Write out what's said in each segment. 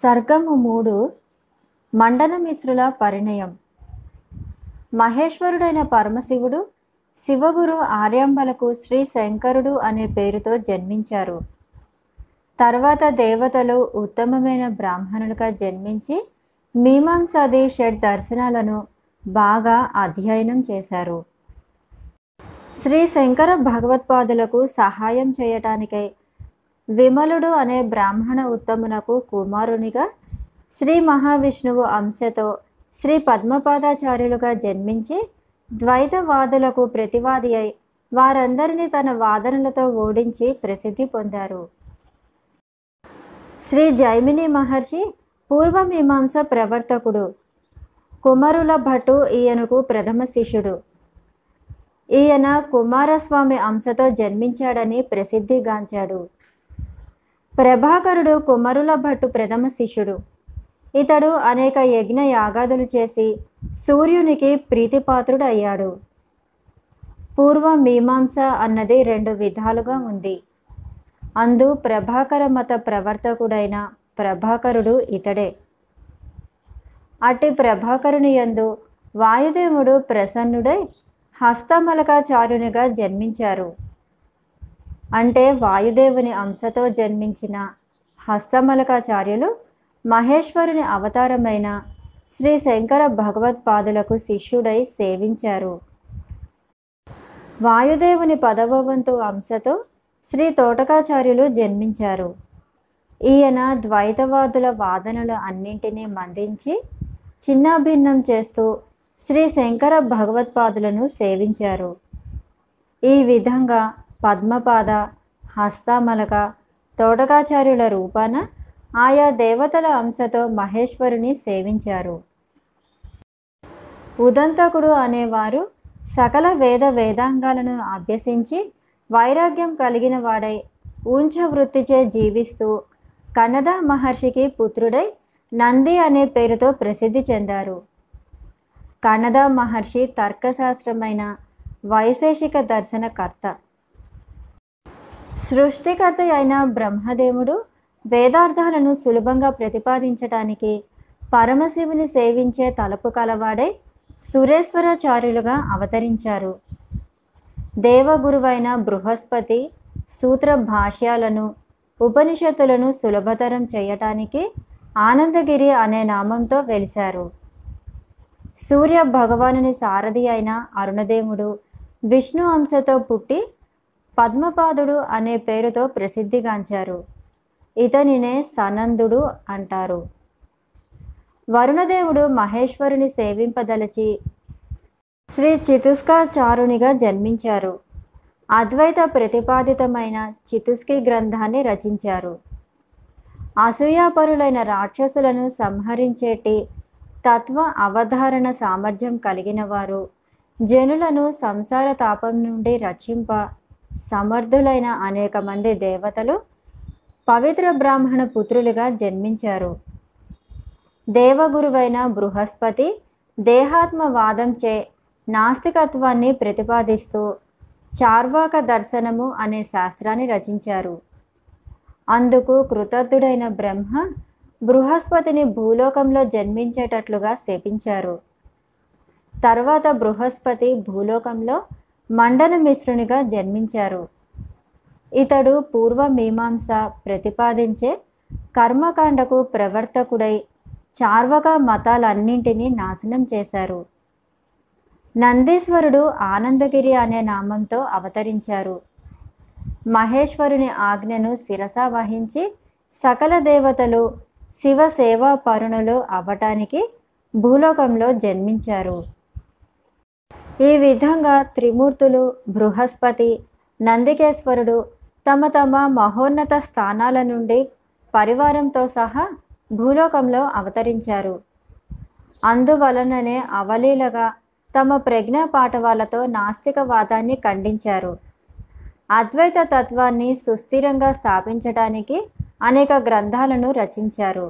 సర్గము మూడు మండనమిశ్రుల పరిణయం. మహేశ్వరుడైన పరమశివుడు శివగురు ఆర్యాంబలకు శ్రీ శంకరుడు అనే పేరుతో జన్మించారు. తర్వాత దేవతలు ఉత్తమమైన బ్రాహ్మణులుగా జన్మించి మీమాంసాది షడ్ దర్శనాలను బాగా అధ్యయనం చేశారు. శ్రీ శంకర భగవత్పాదులకు సహాయం చేయటానికై విమలుడు అనే బ్రాహ్మణ ఉత్తమునకు కుమారునిగా శ్రీ మహావిష్ణువు అంశతో శ్రీ పద్మపాదాచార్యులుగా జన్మించి ద్వైతవాదులకు ప్రతివాది అయి వారందరినీ తన వాదనలతో ఓడించి ప్రసిద్ధి పొందారు. శ్రీ జైమిని మహర్షి పూర్వమీమాంస ప్రవర్తకుడు కుమరుల భటు ఈయనకు ప్రథమ శిష్యుడు. ఈయన కుమారస్వామి అంశతో జన్మించాడని ప్రసిద్ధిగాంచాడు ప్రభాకరుడు కుమరుల భట్టు ప్రథమ శిష్యుడు. ఇతడు అనేక యజ్ఞ యాగాదులు చేసి సూర్యునికి ప్రీతిపాత్రుడు అయ్యాడు పూర్వ మీమాంస అన్నది రెండు విధాలుగా ఉంది. అందు ప్రభాకర మత ప్రవర్తకుడైన ప్రభాకరుడు ఇతడే. అట్టి ప్రభాకరుని యందు వాయుదేవుడు ప్రసన్నుడై హస్తమలకాచార్యునిగా జన్మించారు. అంటే వాయుదేవుని అంశతో జన్మించిన హస్తమలకాచార్యులు మహేశ్వరుని అవతారమైన శ్రీ శంకర భగవత్పాదులకు శిష్యుడై సేవించారు. వాయుదేవుని పదవవంతు అంశతో శ్రీ తోటకాచార్యులు జన్మించారు. ఈయన ద్వైతవాదుల వాదనలు అన్నింటినీ మందించి చిన్నాభిన్నం చేస్తూ శ్రీ శంకర భగవత్పాదులను సేవించారు. ఈ విధంగా పద్మపాద హస్తామలక తోటకాచార్యుల రూపాన ఆయా దేవతల అంశతో మహేశ్వరుని సేవించారు. ఉదంతకుడు అనేవారు సకల వేద వేదాంగాలను అభ్యసించి వైరాగ్యం కలిగిన వాడై ఊంచ వృత్తిచే జీవిస్తూ కన్నద మహర్షికి పుత్రుడై నంది అనే పేరుతో ప్రసిద్ధి చెందారు. కన్నద మహర్షి తర్కశాస్త్రమైన వైశేషిక దర్శనకర్త. సృష్టికర్త అయిన బ్రహ్మదేవుడు వేదార్థాలను సులభంగా ప్రతిపాదించటానికి పరమశివుని సేవించే తలపు కలవాడై సురేశ్వరాచార్యులుగా అవతరించారు. దేవగురువైన బృహస్పతి సూత్ర భాష్యాలను ఉపనిషత్తులను సులభతరం చేయటానికి ఆనందగిరి అనే నామంతో వెలిశారు. సూర్య భగవానుని సారథి అయిన అరుణదేవుడు విష్ణు అంశతో పుట్టి పద్మపాదుడు అనే పేరుతో ప్రసిద్ధిగాంచారు. ఇతనినే సనందుడు అంటారు. వరుణదేవుడు మహేశ్వరుని సేవింపదలచి శ్రీ చితుస్కాచారునిగా జన్మించారు. అద్వైత ప్రతిపాదితమైన చితుస్కి గ్రంథాన్ని రచించారు. అసూయాపరులైన రాక్షసులను సంహరించేటి తత్వ అవధారణ సామర్థ్యం కలిగిన వారు జనులను సంసార తాపం నుండి రక్షింప సమర్థులైన అనేక మంది దేవతలు పవిత్ర బ్రాహ్మణ పుత్రులుగా జన్మించారు. దేవగురువైన బృహస్పతి దేహాత్మవాదంచే నాస్తికత్వాన్ని ప్రతిపాదిస్తూ చార్వాక దర్శనము అనే శాస్త్రాన్ని రచించారు. అందుకు కృతజ్ఞుడైన బ్రహ్మ బృహస్పతిని భూలోకంలో జన్మించేటట్లుగా శపించారు. తర్వాత బృహస్పతి భూలోకంలో మండల మిశ్రునిగా జన్మించారు. ఇతడు పూర్వమీమాంస ప్రతిపాదించే కర్మకాండకు ప్రవర్తకుడై చార్వక మతాలన్నింటినీ నాశనం చేశారు. నందీశ్వరుడు ఆనందగిరి అనే నామంతో అవతరించారు. మహేశ్వరుని ఆజ్ఞను శిరస వహించి సకల దేవతలు శివ సేవా పరుణులు అవ్వటానికి భూలోకంలో జన్మించారు. ఈ విధంగా త్రిమూర్తులు బృహస్పతి నందికేశ్వరుడు తమ తమ మహోన్నత స్థానాల నుండి పరివారంతో సహా భూలోకంలో అవతరించారు. అందువలననే అవలీలగా తమ ప్రజ్ఞా పాఠవాలతో నాస్తికవాదాన్ని ఖండించారు. అద్వైత తత్వాన్ని సుస్థిరంగా స్థాపించడానికి అనేక గ్రంథాలను రచించారు.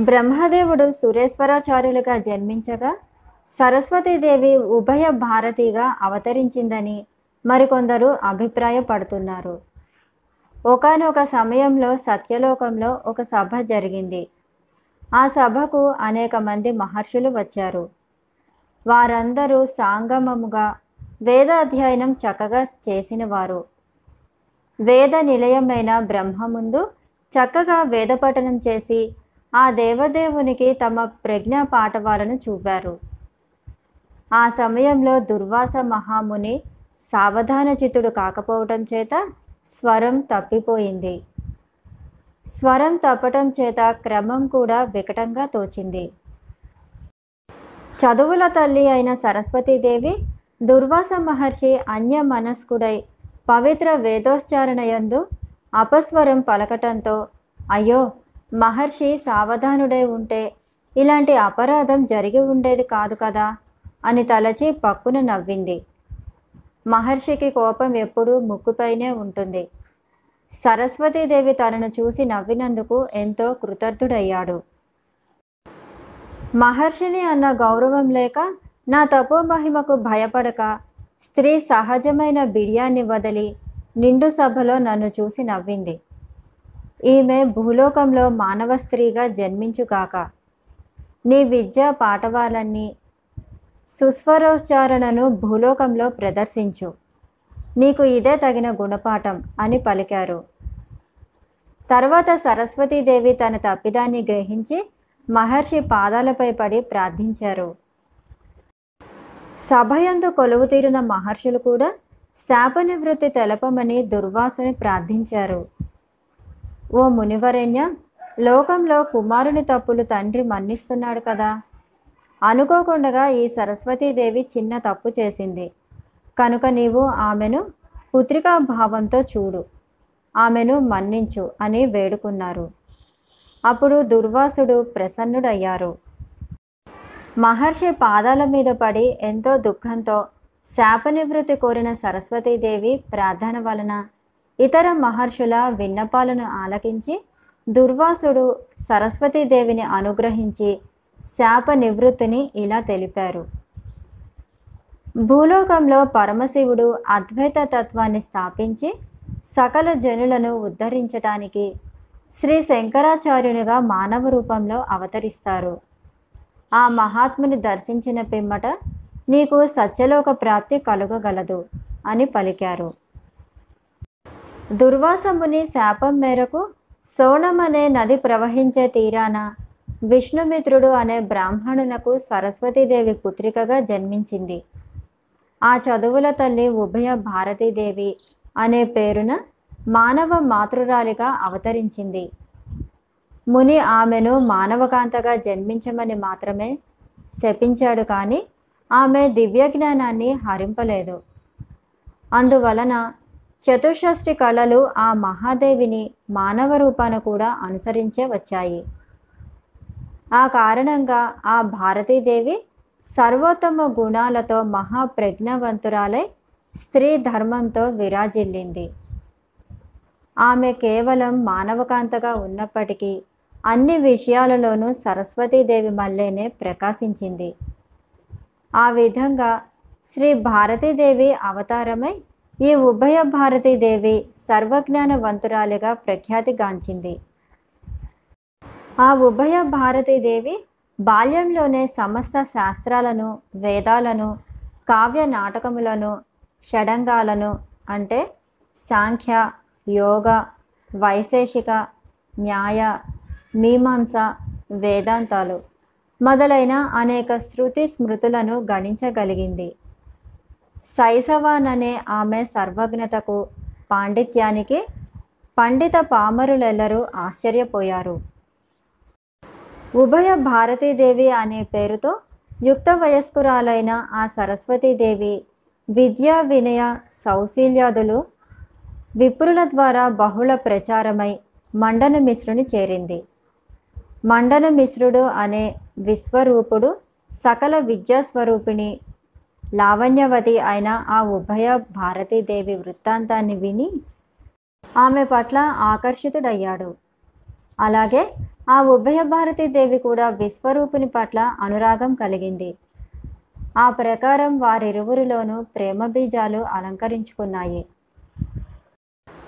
బ్రహ్మదేవుడు సురేశ్వరాచార్యులుగా జన్మించగా సరస్వతీదేవి ఉభయ భారతిగా అవతరించిందని మరికొందరు అభిప్రాయపడుతున్నారు. ఒకానొక సమయంలో సత్యలోకంలో ఒక సభ జరిగింది. ఆ సభకు అనేక మంది మహర్షులు వచ్చారు. వారందరూ సాంగమముగా వేద అధ్యయనం చక్కగా చేసినవారు. వేద నిలయమైన బ్రహ్మ ముందు చక్కగా వేదపఠనం చేసి ఆ దేవదేవునికి తమ ప్రజ్ఞా పాఠవాలను చూపారు. ఆ సమయంలో దుర్వాస మహాముని సావధానచితుడు కాకపోవటం చేత స్వరం తప్పిపోయింది. స్వరం తప్పటం చేత క్రమం కూడా వికటంగా తోచింది. చదువుల తల్లి అయిన సరస్వతీదేవి దుర్వాస మహర్షి అన్య మనస్కుడై పవిత్ర వేదోచ్చారణయందు అపస్వరం పలకటంతో అయ్యో మహర్షి సావధానుడై ఉంటే ఇలాంటి అపరాధం జరిగి ఉండేది కాదు కదా? అని తలచి పక్కున నవ్వింది. మహర్షికి కోపం ఎప్పుడూ ముక్కుపైనే ఉంటుంది. సరస్వతీదేవి తనను చూసి నవ్వినందుకు ఎంతో కృతజ్ఞుడయ్యాడు మహర్షిని అన్న గౌరవం లేక నా తపో మహిమకు భయపడక స్త్రీ సహజమైన బిడియాన్ని వదిలి నిండు సభలో నన్ను చూసి నవ్వింది. ఈమె భూలోకంలో మానవ స్త్రీగా జన్మించుగాక. నీ విద్యా పాఠవాలన్నీ సుస్వరోచ్చారణను భూలోకంలో ప్రదర్శించు. నీకు ఇదే తగిన గుణపాఠం అని పలికారు. తర్వాత సరస్వతీదేవి తన తప్పిదాన్ని గ్రహించి మహర్షి పాదాలపై పడి ప్రార్థించారు. సభయందు కొలువు తీరిన మహర్షులు కూడా శాప నివృత్తి తెలపమని దుర్వాసుని ప్రార్థించారు. ఓ మునివరణ్య లోకంలో కుమారుని తప్పులు తండ్రి మన్నిస్తున్నాడు కదా? అనుకోకుండా ఈ సరస్వతీదేవి చిన్న తప్పు చేసింది. కనుక నీవు ఆమెను పుత్రికా భావంతో చూడు. ఆమెను మన్నించు అని వేడుకున్నారు. అప్పుడు దుర్వాసుడు ప్రసన్నుడయ్యారు. మహర్షి పాదాల మీద పడి ఎంతో దుఃఖంతో శాపనివృత్తి కోరిన సరస్వతీదేవి ప్రార్థన వలన ఇతర మహర్షుల విన్నపాలను ఆలకించి దుర్వాసుడు సరస్వతీదేవిని అనుగ్రహించి శాప నివృత్తిని ఇలా తెలిపారు. భూలోకంలో పరమశివుడు అద్వైత తత్వాన్ని స్థాపించి సకల జనులను ఉద్ధరించటానికి శ్రీ శంకరాచార్యునిగా మానవ రూపంలో అవతరిస్తారు. ఆ మహాత్ముని దర్శించిన పిమ్మట నీకు సత్యలోక ప్రాప్తి కలుగగలదు అని పలికారు. దుర్వాసముని శాపం మేరకు సోనం అనే నది ప్రవహించే తీరాన విష్ణుమిత్రుడు అనే బ్రాహ్మణునకు సరస్వతీదేవి పుత్రికగా జన్మించింది. ఆ చదువుల తల్లి ఉభయ భారతీదేవి అనే పేరున మానవ మాతృరాలిగా అవతరించింది. ముని ఆమెను మానవకాంతగా జన్మించమని మాత్రమే శపించాడు కానీ ఆమె దివ్య జ్ఞానాన్ని హరింపలేదు. అందువలన చతుషష్ఠి కళలు ఆ మహాదేవిని మానవ రూపాన కూడా అనుసరించే వచ్చాయి. ఆ కారణంగా ఆ భారతీదేవి సర్వోత్తమ గుణాలతో మహాప్రజ్ఞవంతురాలై స్త్రీ ధర్మంతో విరాజిల్లింది. ఆమె కేవలం మానవకాంతగా ఉన్నప్పటికీ అన్ని విషయాలలోనూ సరస్వతీదేవి మల్లేనే ప్రకాశించింది. ఆ విధంగా శ్రీ భారతీదేవి అవతారమై ఈ ఉభయ భారతీదేవి సర్వజ్ఞానవంతురాలిగా ప్రఖ్యాతిగాంచింది. ఆ ఉభయ భారతీదేవి బాల్యంలోనే సమస్త శాస్త్రాలను వేదాలను కావ్య నాటకములను షడంగాలను అంటే సాంఖ్య యోగ వైశేషిక న్యాయ మీమాంస వేదాంతాలు మొదలైన అనేక శృతి స్మృతులను గణించగలిగింది. శైశవాన్ అనే ఆమె సర్వజ్ఞతకు పాండిత్యానికి పండిత పామరులెల్లరూ ఆశ్చర్యపోయారు. ఉభయ భారతీదేవి అనే పేరుతో యుక్త వయస్కురాలైన ఆ సరస్వతీదేవి విద్యా వినయ సౌశీల్యాదులు విప్రుల ద్వారా బహుళ ప్రచారమై మండన మిశ్రుని చేరింది. మండన మిశ్రుడు అనే విశ్వరూపుడు సకల విద్యాస్వరూపిణి లావణ్యవతి అయిన ఆ ఉభయ భారతీదేవి వృత్తాంతాన్ని విని ఆమె పట్ల ఆకర్షితుడయ్యాడు. అలాగే ఆ ఉభయ భారతీదేవి కూడా విశ్వరూపుని పట్ల అనురాగం కలిగింది. ఆ ప్రకారం వారిరువురిలోనూ ప్రేమ బీజాలు అలంకరించుకున్నాయి.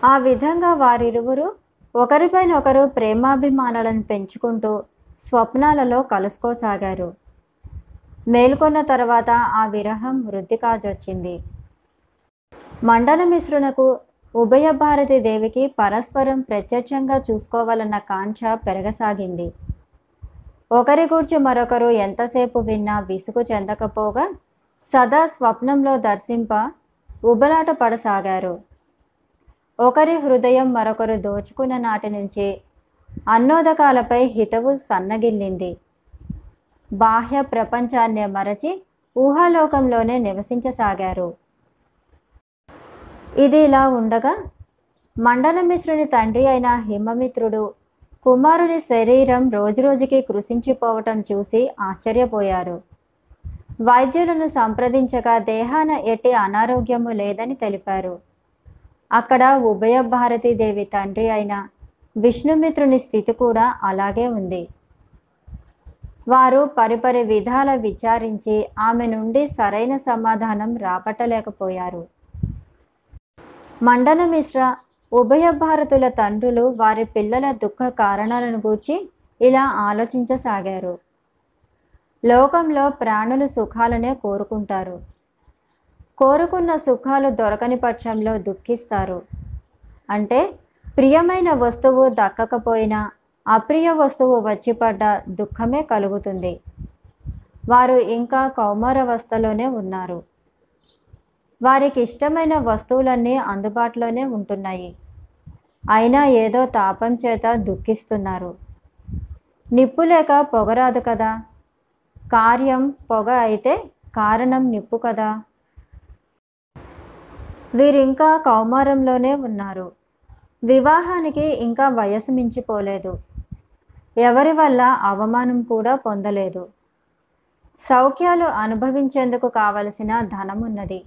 ఆ విధంగా వారిరువురు ఒకరిపైన ఒకరు ప్రేమాభిమానాలను పెంచుకుంటూ స్వప్నాలలో కలుసుకోసాగారు. మేల్కొన్న తర్వాత ఆ విరహం వృద్ధి కాజొచ్చింది. మండన మిశ్రునకు ఉభయ భారతి దేవికి పరస్పరం ప్రత్యక్షంగా చూసుకోవాలన్న కాంక్ష పెరగసాగింది. ఒకరి గూర్చి మరొకరు ఎంతసేపు విన్నా విసుగు చెందకపోగా సదా స్వప్నంలో దర్శింప ఉబలాట పడసాగారు. ఒకరి హృదయం మరొకరు దోచుకున్న నాటి నుంచి అన్నోదకాలపై హితవు సన్నగిల్లింది. బాహ్య ప్రపంచాన్ని మరచి ఊహాలోకంలోనే నివసించసాగారు. ఇది ఇలా ఉండగా మండల మిశ్రుని తండ్రి అయిన హిమమిత్రుడు కుమారుని శరీరం రోజురోజుకి కృషించిపోవటం చూసి ఆశ్చర్యపోయారు. వైద్యులను సంప్రదించగా దేహాన ఎట్టి అనారోగ్యము లేదని తెలిపారు. అక్కడ ఉభయ భారతీదేవి తండ్రి అయిన విష్ణుమిత్రుని స్థితి కూడా అలాగే ఉంది. వారు పరిపరి విధాల విచారించి ఆమె నుండి సరైన సమాధానం రాబట్టలేకపోయారు. మండన మిశ్ర ఉభయ భారతుల తండ్రులు వారి పిల్లల దుఃఖ కారణాలను గూర్చి ఇలా ఆలోచించసాగారు. లోకంలో ప్రాణులు సుఖాలనే కోరుకుంటారు. కోరుకున్న సుఖాలు దొరకని పక్షంలో దుఃఖిస్తారు. అంటే ప్రియమైన వస్తువు దక్కకపోయినా అప్రియ వస్తువు వచ్చిపడ్డ దుఃఖమే కలుగుతుంది. వారు ఇంకా కౌమారవస్థలోనే ఉన్నారు. వారికి ఇష్టమైన వస్తువులన్నీ అందుబాటులోనే ఉంటున్నాయి. అయినా ఏదో తాపం చేత దుఃఖిస్తున్నారు. నిప్పు లేక పొగరాదు కదా? కార్యం పొగ అయితే కారణం నిప్పు కదా? వీరింకా కౌమారంలోనే ఉన్నారు. వివాహానికి ఇంకా వయసు మించిపోలేదు. ఎవరి వల్ల అవమానం కూడా పొందలేదు. సౌఖ్యాలు అనుభవించేందుకు కావలసిన ధనమున్నది.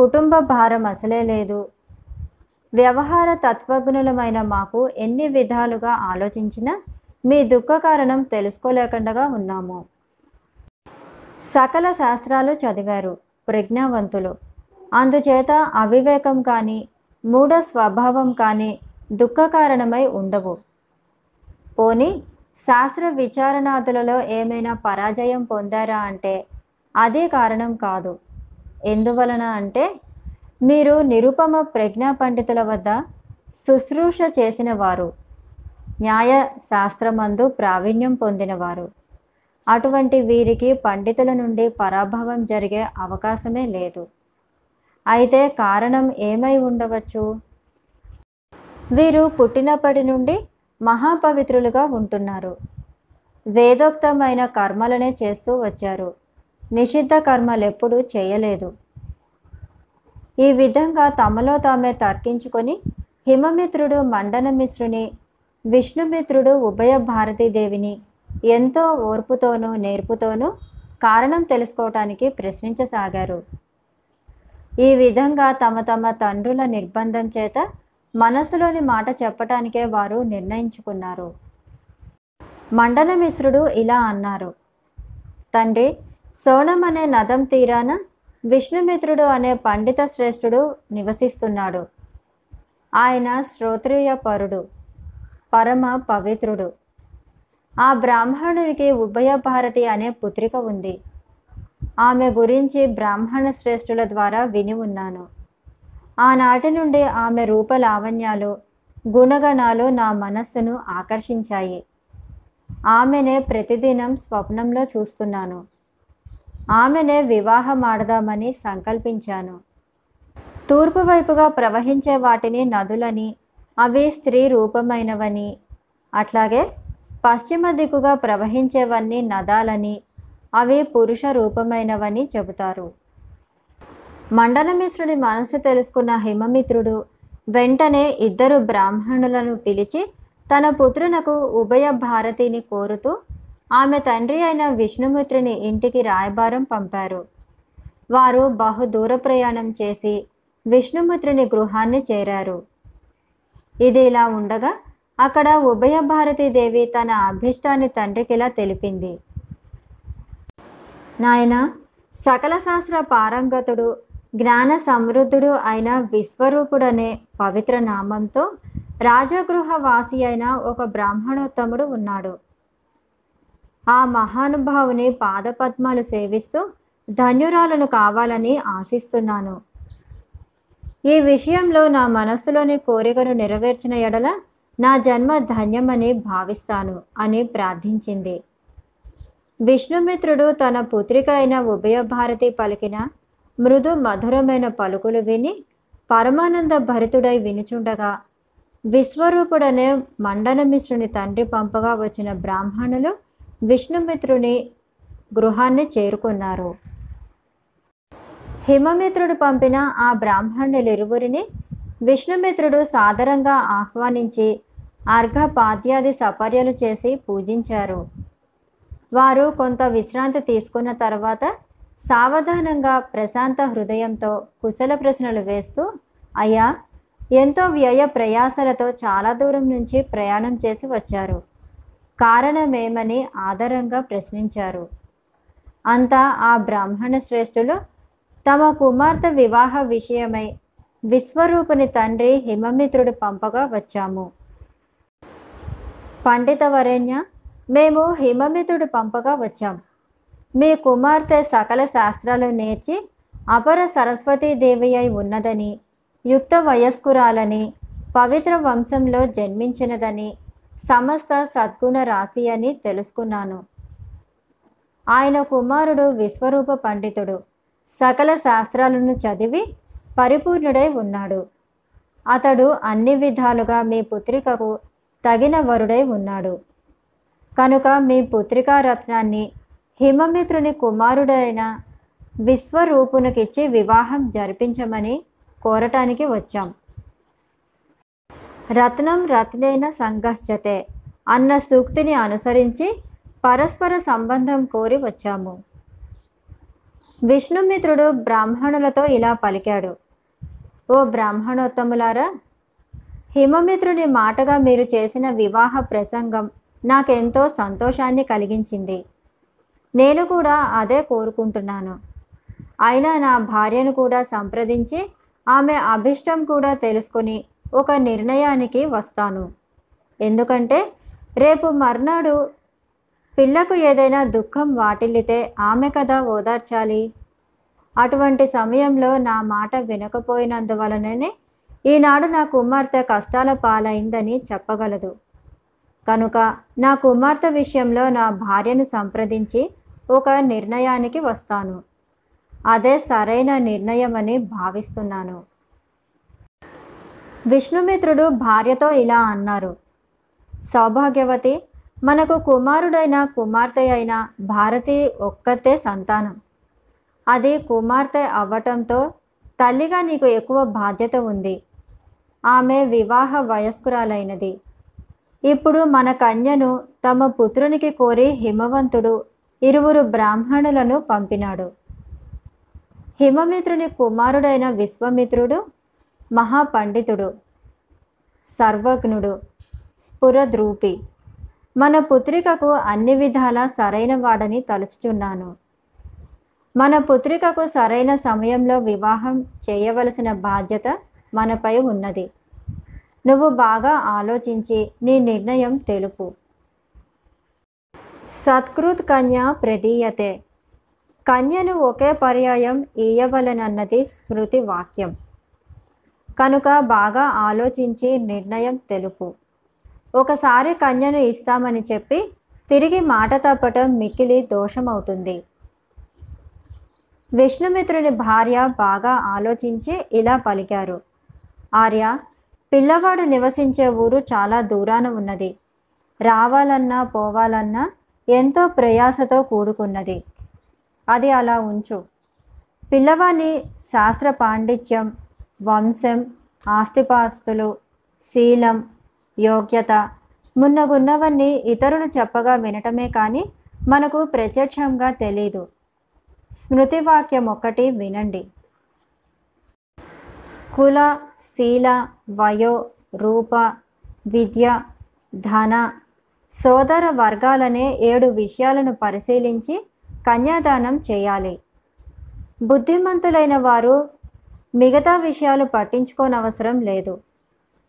కుటుంబ భారం అసలే లేదు. వ్యవహార తత్వజ్ఞులమైన మాకు ఎన్ని విధాలుగా ఆలోచించినా మీ దుఃఖ కారణం తెలుసుకోలేకుండా ఉన్నాము. సకల శాస్త్రాలు చదివారు ప్రజ్ఞావంతులు. అందుచేత అవివేకం కానీ మూఢ స్వభావం కానీ దుఃఖ కారణమై ఉండవు. పోని శాస్త్ర విచారణాదులలో ఏమైనా పరాజయం పొందారా అంటే అదే కారణం కాదు. ఎందువలన అంటే మీరు నిరుపమ ప్రజ్ఞా పండితుల వద్ద శుశ్రూష చేసిన వారు న్యాయ శాస్త్రమందు ప్రావీణ్యం పొందినవారు. అటువంటి వీరికి పండితుల నుండి పరాభవం జరిగే అవకాశమే లేదు. అయితే కారణం ఏమై ఉండవచ్చు? వీరు పుట్టినప్పటి నుండి మహాపవిత్రులుగా ఉంటున్నారు. వేదోక్తమైన కర్మలనే చేస్తూ వచ్చారు. నిషిద్ధ కర్మలు ఎప్పుడూ చేయలేదు. ఈ విధంగా తమలో తామే తర్కించుకొని హిమమిత్రుడు మండనమిశ్రుని విష్ణుమిత్రుడు ఉభయ భారతీదేవిని ఎంతో ఓర్పుతోనూ నేర్పుతోనూ కారణం తెలుసుకోవటానికి ప్రశ్నించసాగారు. ఈ విధంగా తమ తమ తండ్రుల నిర్బంధం చేత మనసులోని మాట చెప్పటానికే వారు నిర్ణయించుకున్నారు. మండనమిశ్రుడు ఇలా అన్నారు. తండ్రి సోనం అనే నదం తీరాన విష్ణుమిత్రుడు అనే పండిత శ్రేష్ఠుడు నివసిస్తున్నాడు. ఆయన శ్రోత్రియ పరుడు పరమ పవిత్రుడు. ఆ బ్రాహ్మణునికి ఉభయ భారతి అనే పుత్రిక ఉంది. ఆమె గురించి బ్రాహ్మణ శ్రేష్ఠుల ద్వారా విని ఉన్నాను. ఆనాటి నుండి ఆమె రూప లావణ్యాలు గుణగణాలు నా మనస్సును ఆకర్షించాయి. ఆమెనే ప్రతిదినం స్వప్నంలో చూస్తున్నాను. ఆమెనే వివాహం ఆడదామని సంకల్పించాను. తూర్పు వైపుగా ప్రవహించే వాటిని నదులని అవి స్త్రీ రూపమైనవని అట్లాగే పశ్చిమ దిక్కుగా ప్రవహించేవన్నీ నదాలని అవి పురుష రూపమైనవని చెబుతారు. మండలమిశ్రుడి మనసు తెలుసుకున్న హిమమిత్రుడు వెంటనే ఇద్దరు బ్రాహ్మణులను పిలిచి తన పుత్రునకు ఉభయ భారతిని కోరుతూ ఆమె తండ్రి అయిన విష్ణుమిత్రుని ఇంటికి రాయబారం పంపారు. వారు బహు దూర ప్రయాణం చేసి విష్ణుమిత్రుని గృహాన్ని చేరారు. ఇది ఇలా ఉండగా అక్కడ ఉభయ భారతీదేవి తన అభిష్టాన్ని తండ్రికిలా తెలిపింది. నాయన సకల శాస్త్ర పారంగతుడు జ్ఞాన సమృద్ధుడు అయిన విశ్వరూపుడనే పవిత్ర నామంతో రాజగృహ వాసి అయిన ఒక బ్రాహ్మణోత్తముడు ఉన్నాడు. ఆ మహానుభావుని పాదపద్మాలు సేవిస్తూ ధన్యురాలను కావాలని ఆశిస్తున్నాను. ఈ విషయంలో నా మనస్సులోని కోరికను నెరవేర్చిన ఎడల నా జన్మ ధన్యమని భావిస్తాను అని ప్రార్థించింది. విష్ణుమిత్రుడు తన పుత్రిక అయిన ఉభయభారతి పలికిన మృదు మధురమైన పలుకులు విని పరమానంద భరితుడై వినుచుండగా విశ్వరూపుడనే మండనమిశ్రుని తండ్రి పంపగా వచ్చిన బ్రాహ్మణులు విష్ణుమిత్రుని గృహాన్ని చేరుకున్నారు. హిమమిత్రుడు పంపిన ఆ బ్రాహ్మణులిరువురిని విష్ణుమిత్రుడు సాదరంగా ఆహ్వానించి అర్ఘపాద్యాది సపర్యలు చేసి పూజించారు. వారు కొంత విశ్రాంతి తీసుకున్న తర్వాత సావధానంగా ప్రశాంత హృదయంతో కుశల ప్రశ్నలు వేస్తూ అయ్యా ఎంతో వ్యయ ప్రయాసలతో చాలా దూరం నుంచి ప్రయాణం చేసి వచ్చారు. కారణమేమని ఆధారంగా ప్రశ్నించారు. అంతా ఆ బ్రాహ్మణ శ్రేష్ఠులు తమ కుమార్తె వివాహ విషయమై విశ్వరూపుని తండ్రి హిమమిత్రుడు పంపగా వచ్చాము. పండిత వరేణ్య మేము హిమమిత్రుడు పంపగా వచ్చాం. మీ కుమార్తె సకల శాస్త్రాలు నేర్చి అపర సరస్వతీదేవి అయి ఉన్నదని యుక్త వయస్కురాలని పవిత్ర వంశంలో జన్మించినదని సమస్త సద్గుణ రాశి అని తెలుసుకున్నాను. ఆయన కుమారుడు విశ్వరూప పండితుడు. సకల శాస్త్రాలను చదివి పరిపూర్ణుడై ఉన్నాడు. అతడు అన్ని విధాలుగా మీ పుత్రికకు తగిన వరుడై ఉన్నాడు. కనుక మీ పుత్రికా రత్నాన్ని హిమమిత్రుని కుమారుడైన విశ్వరూపునికిచ్చి వివాహం జరిపించమని కోరటానికి వచ్చాం. రత్నం రత్నేన సంఘశ్చతే అన్న సూక్తిని అనుసరించి పరస్పర సంబంధం కోరి వచ్చాము. విష్ణుమిత్రుడు బ్రాహ్మణులతో ఇలా పలికాడు. ఓ బ్రాహ్మణోత్తములారా హిమమిత్రుని మాటగా మీరు చేసిన వివాహ ప్రసంగం నాకెంతో సంతోషాన్ని కలిగించింది. నేను కూడా అదే కోరుకుంటున్నాను. అయినా నా భార్యను కూడా సంప్రదించి ఆమె అభిష్టం కూడా తెలుసుకొని ఒక నిర్ణయానికి వస్తాను. ఎందుకంటే రేపు మర్నాడు పిల్లకు ఏదైనా దుఃఖం వాటిల్లితే ఆమె కదా ఓదార్చాలి. అటువంటి సమయంలో నా మాట వినకపోయినందువలననే ఈనాడు నా కుమార్తె కష్టాల పాలైందని చెప్పగలదు. కనుక నా కుమార్తె విషయంలో నా భార్యను సంప్రదించి ఒక నిర్ణయానికి వస్తాను. అదే సరైన నిర్ణయమని భావిస్తున్నాను. విష్ణుమిత్రుడు భార్యతో ఇలా అన్నారు. సౌభాగ్యవతి మనకు కుమారుడైన కుమార్తె అయిన భారతి ఒక్కతే సంతానం. అది కుమార్తె అవ్వటంతో తల్లిగా నీకు ఎక్కువ బాధ్యత ఉంది. ఆమె వివాహ వయస్కురాలైనది. ఇప్పుడు మన కన్యను తమ పుత్రునికి కోరి హిమవంతుడు ఇరువురు బ్రాహ్మణులను పంపినాడు. హిమమిత్రుని కుమారుడైన విశ్వమిత్రుడు మహాపండితుడు సర్వజ్ఞుడు స్ఫురద్రూపి. మన పుత్రికకు అన్ని విధాల సరైన వాడని తలుచుచున్నాను. మన పుత్రికకు సరైన సమయంలో వివాహం చేయవలసిన బాధ్యత మనపై ఉన్నది. నువ్వు బాగా ఆలోచించి నీ నిర్ణయం తెలుపు. సత్కృత్ కన్య ప్రదీయతే. కన్యను ఒకే పర్యాయం ఇయ్యవలనన్నది స్మృతి వాక్యం కనుక బాగా ఆలోచించి నిర్ణయం తెలుపు. ఒకసారి కన్యను ఇస్తామని చెప్పి తిరిగి మాట తప్పటం మిక్కిలి దోషమవుతుంది. విష్ణుమిత్రుని భార్య బాగా ఆలోచించి ఇలా పలికారు. ఆర్య పిల్లవాడు నివసించే ఊరు చాలా దూరాన ఉన్నది. రావాలన్నా పోవాలన్నా ఎంతో ప్రయాసతో కూడుకున్నది. అది అలా ఉంచు. పిల్లవాని శాస్త్ర పాండిత్యం వంశం ఆస్తిపాస్తులు శీలం యోగ్యత మున్నగున్నవన్నీ ఇతరులు చెప్పగా వినటమే కానీ మనకు ప్రత్యక్షంగా తెలీదు. స్మృతి వాక్యం ఒక్కటి వినండి. కుల శీల వయో రూప విద్య ధన సోదర వర్గాలనే ఏడు విషయాలను పరిశీలించి కన్యాదానం చేయాలి. బుద్ధిమంతులైన వారు మిగతా విషయాలు పట్టించుకోనవసరం లేదు.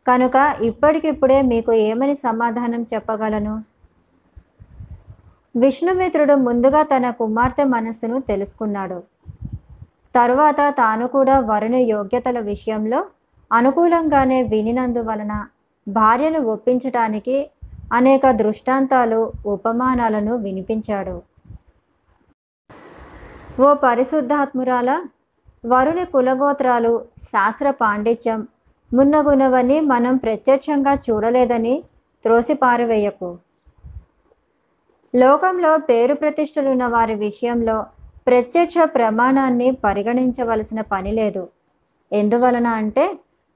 కనుక ఇప్పటికిప్పుడే మీకు ఏమని సమాధానం చెప్పగలను? విష్ణుమిత్రుడు ముందుగా తన కుమార్తె మనస్సును తెలుసుకున్నాడు. తరువాత తాను కూడా వరుని యోగ్యతల విషయంలో అనుకూలంగానే వినినందువలన భార్యను ఒప్పించటానికి అనేక దృష్టాంతాలు ఉపమానాలను వినిపించాడు. ఓ పరిశుద్ధాత్మురాల వరుని కులగోత్రాలు శాస్త్ర పాండిత్యం. మున్నగునవని మనం ప్రత్యక్షంగా చూడలేదని త్రోసిపారవేయకు లోకంలో పేరు ప్రతిష్టలున్న వారి విషయంలో ప్రత్యక్ష ప్రమాణాన్ని పరిగణించవలసిన పని లేదు. ఎందువలన అంటే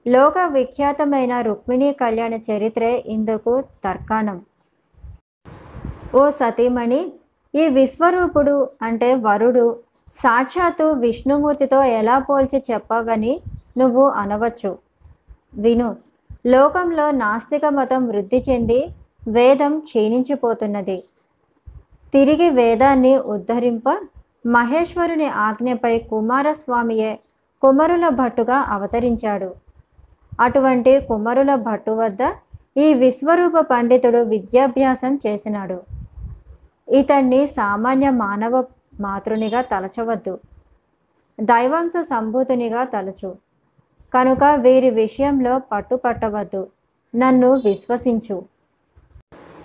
లోక విఖ్యాతమైన రుక్మిణీ కళ్యాణ చరిత్రే ఇందుకు తర్కాణం. ఓ సతీమణి ఈ విశ్వరూపుడు అంటే వరుడు సాక్షాత్తు విష్ణుమూర్తితో ఎలా పోల్చి చెప్పవని నువ్వు అనవచ్చు. విను. లోకంలో నాస్తిక మతం వృద్ధి చెంది వేదం క్షీణించిపోతున్నది. తిరిగి వేదాన్ని ఉద్ధరింప మహేశ్వరుని ఆజ్ఞపై కుమారస్వామియే కుమరుల భట్టుగా అవతరించాడు. అటువంటి కుమరుల భట్టు వద్ద ఈ విశ్వరూప పండితుడు విద్యాభ్యాసం చేసినాడు. ఇతన్ని సామాన్య మానవ మాతృనిగా తలచవద్దు. దైవాంశ సంభూతునిగా తలచు. కనుక వీరి విషయంలో పట్టుపట్టవద్దు. నన్ను విశ్వసించు.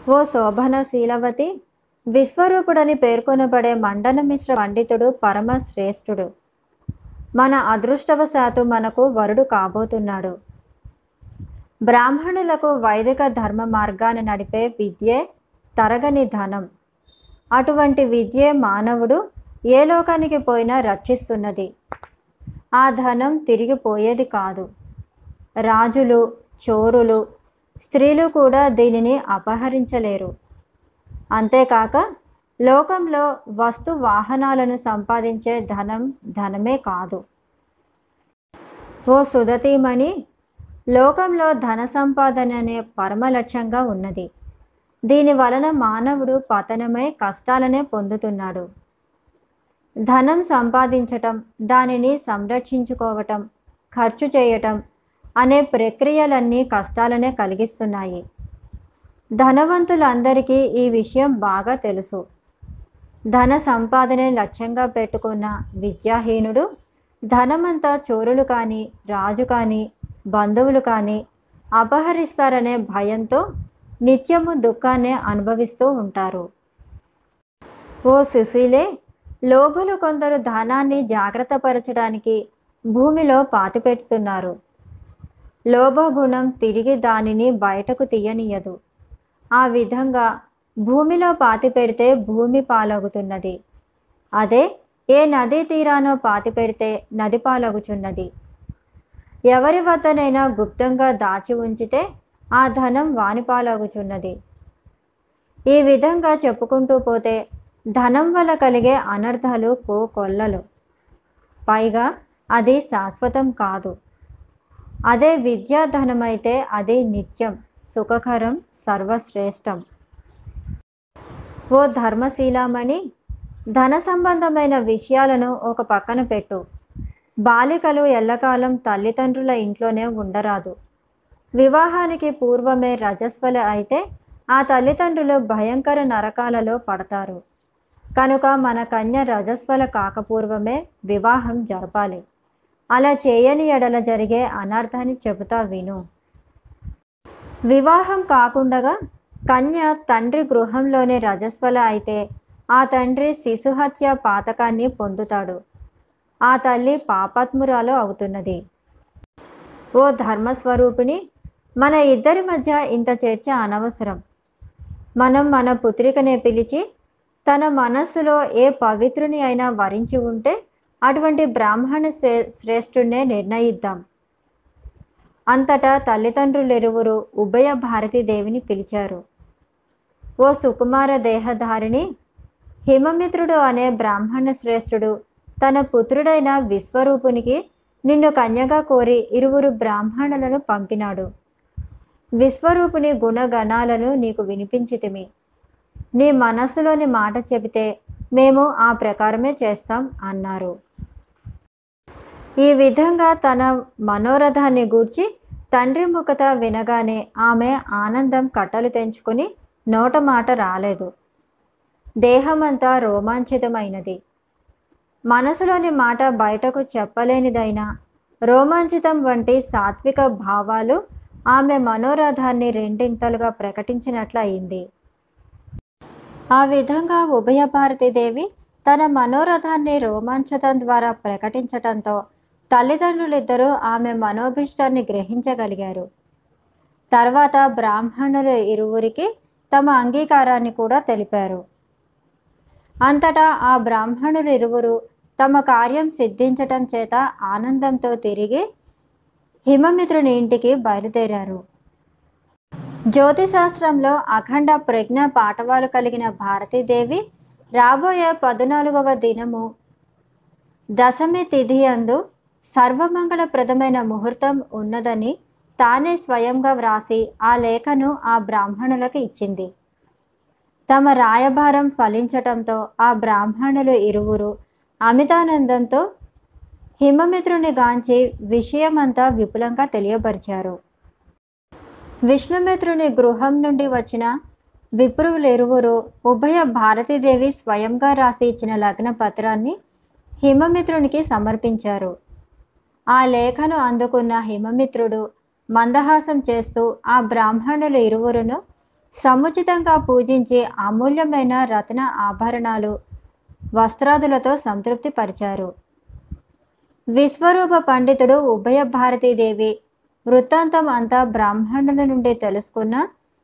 ఓ శోభన శీలవతి విశ్వరూపుడని పేర్కొనబడే మండనమిశ్ర పండితుడు పరమ శ్రేష్ఠుడు మన అదృష్టవశాత్తు మనకు వరుడు కాబోతున్నాడు. బ్రాహ్మణులకు వైదిక ధర్మ మార్గాన్ని నడిపే విద్యే తరగని ధనం. అటువంటి విద్యే మానవుడు ఏ లోకానికి పోయినా రక్షిస్తున్నది. ఆ ధనం తిరిగిపోయేది కాదు. రాజులు చోరులు స్త్రీలు కూడా దీనిని అపహరించలేరు. అంతేకాక లోకంలో వస్తు వాహనాలను సంపాదించే ధనం ధనమే కాదు. ఓ సుధతీమణి లోకంలో ధన సంపాదన అనే పరమ లక్ష్యంగా ఉన్నది. దీని వలన మానవుడు పతనమై కష్టాలనే పొందుతున్నాడు. ధనం సంపాదించటం దానిని సంరక్షించుకోవటం ఖర్చు చేయటం అనే ప్రక్రియలన్నీ కష్టాలనే కలిగిస్తున్నాయి. ధనవంతులందరికీ ఈ విషయం బాగా తెలుసు. ధన సంపాదనే లక్ష్యంగా పెట్టుకున్న విద్యాహీనుడు ధనమంతా చోరులు కానీ రాజు కానీ బంధువులు కానీ అపహరిస్తారనే భయంతో నిత్యము దుఃఖాన్ని అనుభవిస్తూ ఉంటారు. ఓ సుశీలే లోభులు కొందరు ధనాన్ని జాగ్రత్తపరచడానికి భూమిలో పాతిపెడుతున్నారు లోభగుణం తిరిగి దానిని బయటకు తీయనీయదు. ఆ విధంగా భూమిలో పాతి పెడితే భూమి పాలగుతున్నది. అదే ఏ నదీ తీరానో పాతి పెడితే నది పాలగుచున్నది. ఎవరి వద్దనైనా గుప్తంగా దాచి ఉంచితే ఆ ధనం వానిపాలగుచున్నది. ఈ విధంగా చెప్పుకుంటూ పోతే ధనం వల్ల కలిగే అనర్థాలు కో కొల్లలు. పైగా అది శాశ్వతం కాదు. అదే విద్యాధనమైతే అది నిత్యం సుఖకరం సర్వశ్రేష్టం. ఓ ధర్మశీలామణి ధన సంబంధమైన విషయాలను ఒక పక్కన పెట్టు. బాలికలు ఎల్లకాలం తల్లిదండ్రుల ఇంట్లోనే ఉండరాదు. వివాహానికి పూర్వమే రజస్వల అయితే ఆ తల్లిదండ్రులు భయంకర నరకాలలో పడతారు. కనుక మన కన్య రజస్వల కాకపూర్వమే వివాహం జరపాలి. అలా చేయని ఎడల జరిగే అనర్థాన్ని చెబుతా విను. వివాహం కాకుండగా కన్య తండ్రి గృహంలోనే రజస్వల అయితే ఆ తండ్రి శిశుహత్య పాతకాన్ని పొందుతాడు. ఆ తల్లి పాపాత్మురాలు అవుతున్నది. ఓ ధర్మస్వరూపిణి మన ఇద్దరి మధ్య ఇంత చర్చ అనవసరం. మనం మన పుత్రికనే పిలిచి తన మనస్సులో ఏ పవిత్రుని అయినా వరించి ఉంటే అటువంటి బ్రాహ్మణ శ్రే శ్రేష్ఠుడినే నిర్ణయిద్దాం. అంతటా తల్లిదండ్రులెరువురు ఉభయ భారతీదేవిని పిలిచారు. ఓ సుకుమార దేహధారిణి హిమమిత్రుడు అనే బ్రాహ్మణ శ్రేష్ఠుడు తన పుత్రుడైన విశ్వరూపునికి నిన్ను కన్యగా కోరి ఇరువురు బ్రాహ్మణులను పంపినాడు. విశ్వరూపుని గుణగణాలను నీకు వినిపించితిమి. నీ మనస్సులోని మాట చెబితే మేము ఆ ప్రకారమే చేస్తాం అన్నారు. ఈ విధంగా తన మనోరథాన్ని గూర్చి తండ్రి ముఖత వినగానే ఆమె ఆనందం కట్టలు తెంచుకుని నోట మాట రాలేదు. దేహమంతా రోమాంచితమైనది. మనసులోని మాట బయటకు చెప్పలేనిదైనా రోమాంచితం వంటి సాత్విక భావాలు ఆమె మనోరథాన్ని రెండింతలుగా ప్రకటించినట్లు అయింది ఆ విధంగా ఉభయ భారతీదేవి తన మనోరథాన్ని రోమాంచతం ద్వారా ప్రకటించటంతో తల్లిదండ్రులిద్దరూ ఆమె మనోభిష్టాన్ని గ్రహించగలిగారు. తర్వాత బ్రాహ్మణులు ఇరువురికి తమ అంగీకారాన్ని కూడా తెలిపారు. అంతటా ఆ బ్రాహ్మణులు ఇరువురు తమ కార్యం సిద్ధించటం చేత ఆనందంతో తిరిగి హిమమిత్రుని ఇంటికి బయలుదేరారు. జ్యోతిశాస్త్రంలో అఖండ ప్రజ్ఞ పాఠవాలు కలిగిన భారతీదేవి రాబోయే పద్నాలుగవ దినము దశమి తిథి అందు సర్వమంగళప్రదమైన ముహూర్తం ఉన్నదని తానే స్వయంగా వ్రాసి ఆ లేఖను ఆ బ్రాహ్మణులకు ఇచ్చింది. తమ రాయభారం ఫలించటంతో ఆ బ్రాహ్మణులు ఇరువురు అమితానందంతో హిమమిత్రుని గాంచి విషయమంతా విపులంగా తెలియపరిచారు. విష్ణుమిత్రుని గృహం నుండి వచ్చిన విప్రువులిరువురు ఉభయ భారతీదేవి స్వయంగా రాసి ఇచ్చిన లగ్న పత్రాన్ని హిమమిత్రునికి సమర్పించారు. ఆ లేఖను అందుకున్న హిమమిత్రుడు మందహాసం చేస్తూ ఆ బ్రాహ్మణులు ఇరువురును సముచితంగా పూజించి అమూల్యమైన రత్న ఆభరణాలు వస్త్రాదులతో సంతృప్తి పరిచారు విశ్వరూప పండితుడు ఉభయ భారతీదేవి. వృత్తాంతం అంతా బ్రాహ్మణుల నుండి తెలుసుకున్న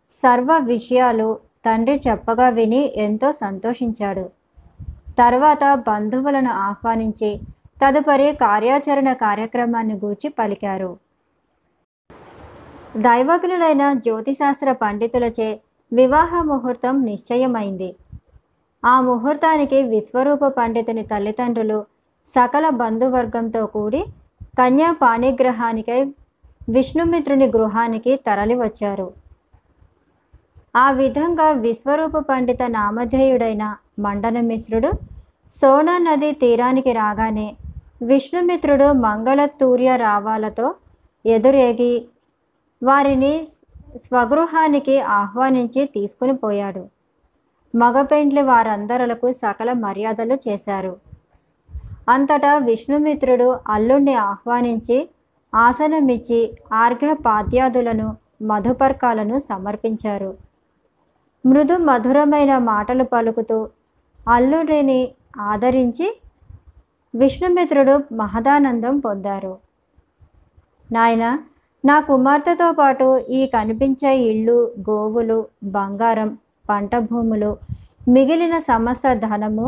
సర్వ విషయాలు తండ్రి చెప్పగా విని ఎంతో సంతోషించాడు. తర్వాత బంధువులను ఆహ్వానించి తదుపరి కార్యాచరణ కార్యక్రమాన్ని గూర్చి పలికారు. దైవజ్ఞులైన జ్యోతిశాస్త్ర పండితులచే వివాహ ముహూర్తం నిశ్చయమైంది. ఆ ముహూర్తానికి విశ్వరూప పండితుని తల్లిదండ్రులు సకల బంధువర్గంతో కూడి కన్యా పాణిగ్రహానికై విష్ణుమిత్రుని గృహానికి తరలివచ్చారు. ఆ విధంగా విశ్వరూప పండిత నామధేయుడైన మండనమిశ్రుడు సోనా నది తీరానికి రాగానే విష్ణుమిత్రుడు మంగళతూర్య రావాలతో ఎదురేగి వారిని స్వగృహానికి ఆహ్వానించి తీసుకుని పోయాడు. మగపెండ్లి వారందరులకు సకల మర్యాదలు చేశారు. అంతటా విష్ణుమిత్రుడు అల్లుణ్ణి ఆహ్వానించి ఆసనమిచ్చి ఆర్ఘపాద్యాదులను మధుపర్కాలను సమర్పించారు. మృదు మధురమైన మాటలు పలుకుతూ అల్లుడిని ఆదరించి విష్ణుమిత్రుడు మహదానందం పొందారు. నాయన నా కుమార్తెతో పాటు ఈ కనిపించే ఇళ్ళు గోవులు బంగారం పంట భూములు మిగిలిన సమస్త ధనము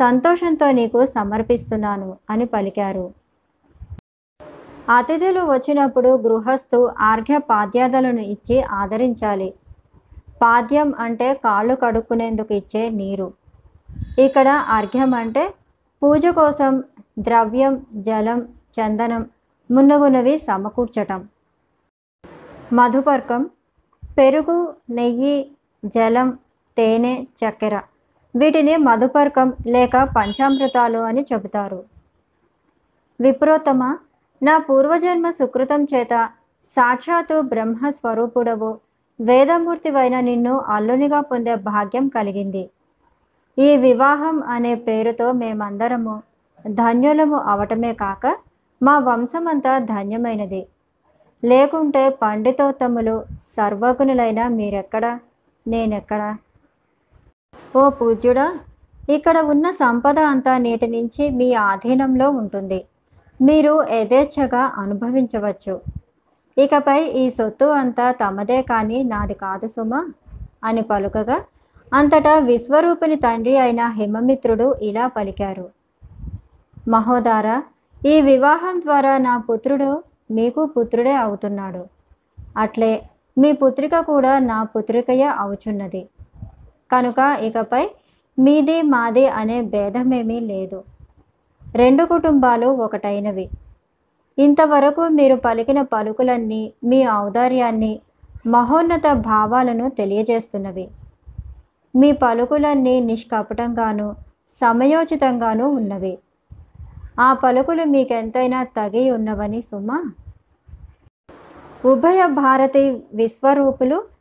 సంతోషంతో నీకు సమర్పిస్తున్నాను అని పలికారు. అతిథులు వచ్చినప్పుడు గృహస్థు ఆర్ఘ్య పాద్యాదలను ఇచ్చి ఆదరించాలి. పాద్యం అంటే కాళ్ళు కడుక్కునేందుకు ఇచ్చే నీరు. ఇక్కడ అర్ఘ్యం అంటే పూజ కోసం ద్రవ్యం జలం చందనం మున్నగునవి సమకూర్చటం. మధుపర్కం పెరుగు నెయ్యి జలం తేనె చక్కెర వీటిని మధుపర్కం లేక పంచామృతాలు అని చెబుతారు. విప్రోత్తమ నా పూర్వజన్మ సుకృతం చేత సాక్షాత్తు బ్రహ్మస్వరూపుడవు. వేదమూర్తివైన నిన్ను అల్లునిగా పొందే భాగ్యం కలిగింది. ఈ వివాహం అనే పేరుతో మేమందరము ధన్యులము అవటమే కాక మా వంశమంతా ధన్యమైనది. లేకుంటే పండితోత్తములు సర్వగుణులైన మీరెక్కడా? నేనెక్కడా? ఓ పూజ్యుడా ఇక్కడ ఉన్న సంపద అంతా నేటి నుంచి మీ ఆధీనంలో ఉంటుంది. మీరు యథేచ్ఛగా అనుభవించవచ్చు. ఇకపై ఈ సొత్తు అంతా తమదే కానీ నాది కాదు సుమా అని పలుకగా అంతటా విశ్వరూపిని తండ్రి అయిన హిమమిత్రుడు ఇలా పలికారు. మహోదార ఈ వివాహం ద్వారా నా పుత్రుడు మీకు పుత్రుడే అవుతున్నాడు. అట్లే మీ పుత్రిక కూడా నా పుత్రికయే అవుచున్నది. కనుక ఇకపై మీది మాది అనే భేదమేమీ లేదు. రెండు కుటుంబాలు ఒకటైనవి. ఇంతవరకు మీరు పలికిన పలుకులన్నీ మీ ఔదార్యాన్ని మహోన్నత భావాలను తెలియజేస్తున్నవి. మీ పలుకులన్నీ నిష్కపటంగాను సమయోచితంగాను ఉన్నవి. ఆ పలుకులు మీకెంతైనా తగి ఉన్నవని సుమా? ఉభయ భారతి విశ్వరూపులు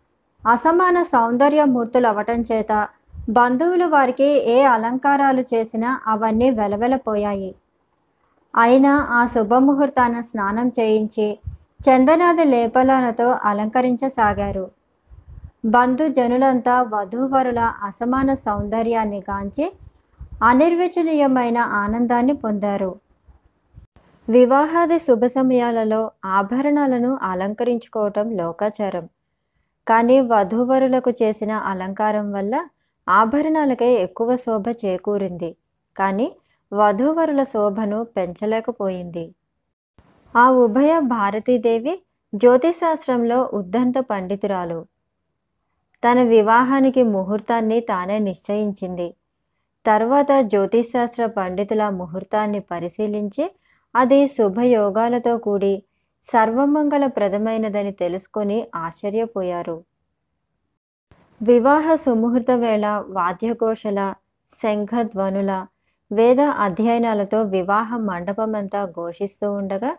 అసమాన సౌందర్యమూర్తులు అవటం చేత బంధువులు వారికి ఏ అలంకారాలు చేసినా అవన్నీ వెలవెలపోయాయి. అయినా ఆ శుభముహూర్తాన స్నానం చేయించి చందనాది లేపలతో అలంకరించసాగారు. బంధుజనులంతా వధూవరుల అసమాన సౌందర్యాన్ని గాంచి అనిర్వచనీయమైన ఆనందాన్ని పొందారు. వివాహాది శుభ సమయాలలో ఆభరణాలను అలంకరించుకోవటం లోకాచారం. కానీ వధూవరులకు చేసిన అలంకారం వల్ల ఆభరణాలకే ఎక్కువ శోభ చేకూరింది. కానీ వధూవరుల శోభను పెంచలేకపోయింది. ఆ ఉభయ భారతీదేవి జ్యోతిశాస్త్రంలో ఉద్దంత పండితురాలు. తన వివాహానికి ముహూర్తాన్ని తానే నిశ్చయించింది. తర్వాత జ్యోతిశాస్త్ర పండితుల ముహూర్తాన్ని పరిశీలించి అది శుభయోగాలతో కూడి సర్వమంగళప్రదమైనదని తెలుసుకొని ఆశ్చర్యపోయారు. వివాహ సుముహూర్త వేళ వాద్యఘోషల శంఖధ్వనుల వేద అధ్యయనాలతో వివాహ మండపమంతా ఘోషిస్తూ ఉండగా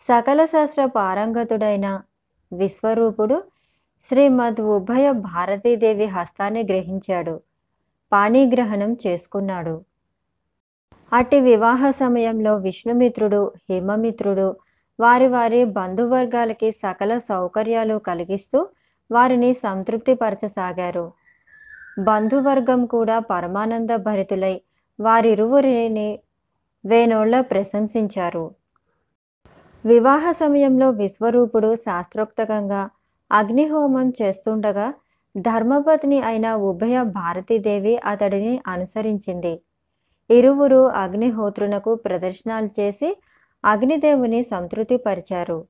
సకల శాస్త్ర పారంగతుడైన విశ్వరూపుడు శ్రీమద్ ఉభయ భారతీదేవి హస్తాన్ని గ్రహించాడు. పాణిగ్రహణం చేసుకున్నాడు. అట్టి వివాహ సమయంలో విష్ణుమిత్రుడు హిమమిత్రుడు వారి వారి బంధువర్గాలకి సకల సౌకర్యాలు కలిగిస్తూ వారిని సంతృప్తిపరచసాగారు. బంధువర్గం కూడా పరమానంద భరితులై వారిరువురిని వేణోళ్ళ ప్రశంసించారు. వివాహ సమయంలో విశ్వరూపుడు శాస్త్రోక్తకంగా అగ్నిహోమం చేస్తుండగా ధర్మపత్ని అయిన ఉభయ భారతీదేవి అతడిని అనుసరించింది. ఇరువురు అగ్నిహోత్రునకు ప్రదర్శనాలు చేసి అగ్నిదేవుని సంతృప్తిపరిచారు.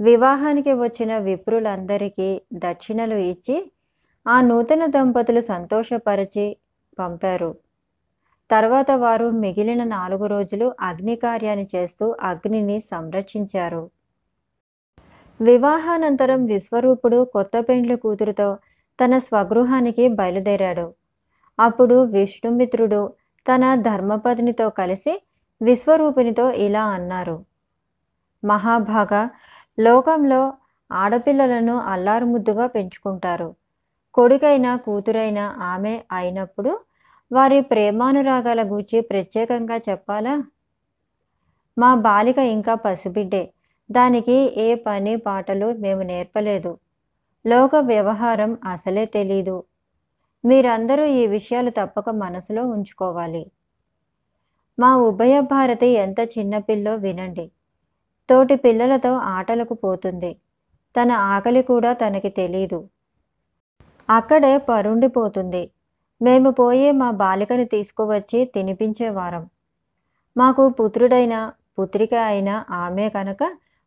వివాహానికి వచ్చిన విప్రులందరికీ దక్షిణలు ఇచ్చి ఆ నూతన దంపతులు సంతోషపరిచి పంపారు. తర్వాత వారు మిగిలిన నాలుగు రోజులు అగ్ని కార్యాన్ని చేస్తూ అగ్నిని సంరక్షించారు. వివాహానంతరం విశ్వరూపుడు కొత్త పెండ్లి కూతురుతో తన స్వగృహానికి బయలుదేరాడు. అప్పుడు విష్ణుమిత్రుడు తన ధర్మపత్నితో కలిసి విశ్వరూపినితో ఇలా అన్నారు. మహాభాగ లోకంలో ఆడపిల్లలను అల్లారుముద్దుగా పెంచుకుంటారు. కొడుకైనా కూతురైనా ఆమె అయినప్పుడు వారి ప్రేమానురాగాల గూర్చి ప్రత్యేకంగా చెప్పాలా? మా బాలిక ఇంకా పసిబిడ్డే. దానికి ఏ పని పాటలు మేము నేర్పలేదు. లోక వ్యవహారం అసలే తెలీదు. మీరందరూ ఈ విషయాలు తప్పక మనసులో ఉంచుకోవాలి. మా ఉభయ భారతి ఎంత చిన్నపిల్లో వినండి. తోటి పిల్లలతో ఆటలకు పోతుంది. తన ఆకలి కూడా తనకి తెలీదు. అక్కడే పరుండిపోతుంది. మేము పోయి మా బాలికను తీసుకువచ్చి తినిపించేవారం. మాకు పుత్రుడైన పుత్రిక అయిన ఆమె కనుక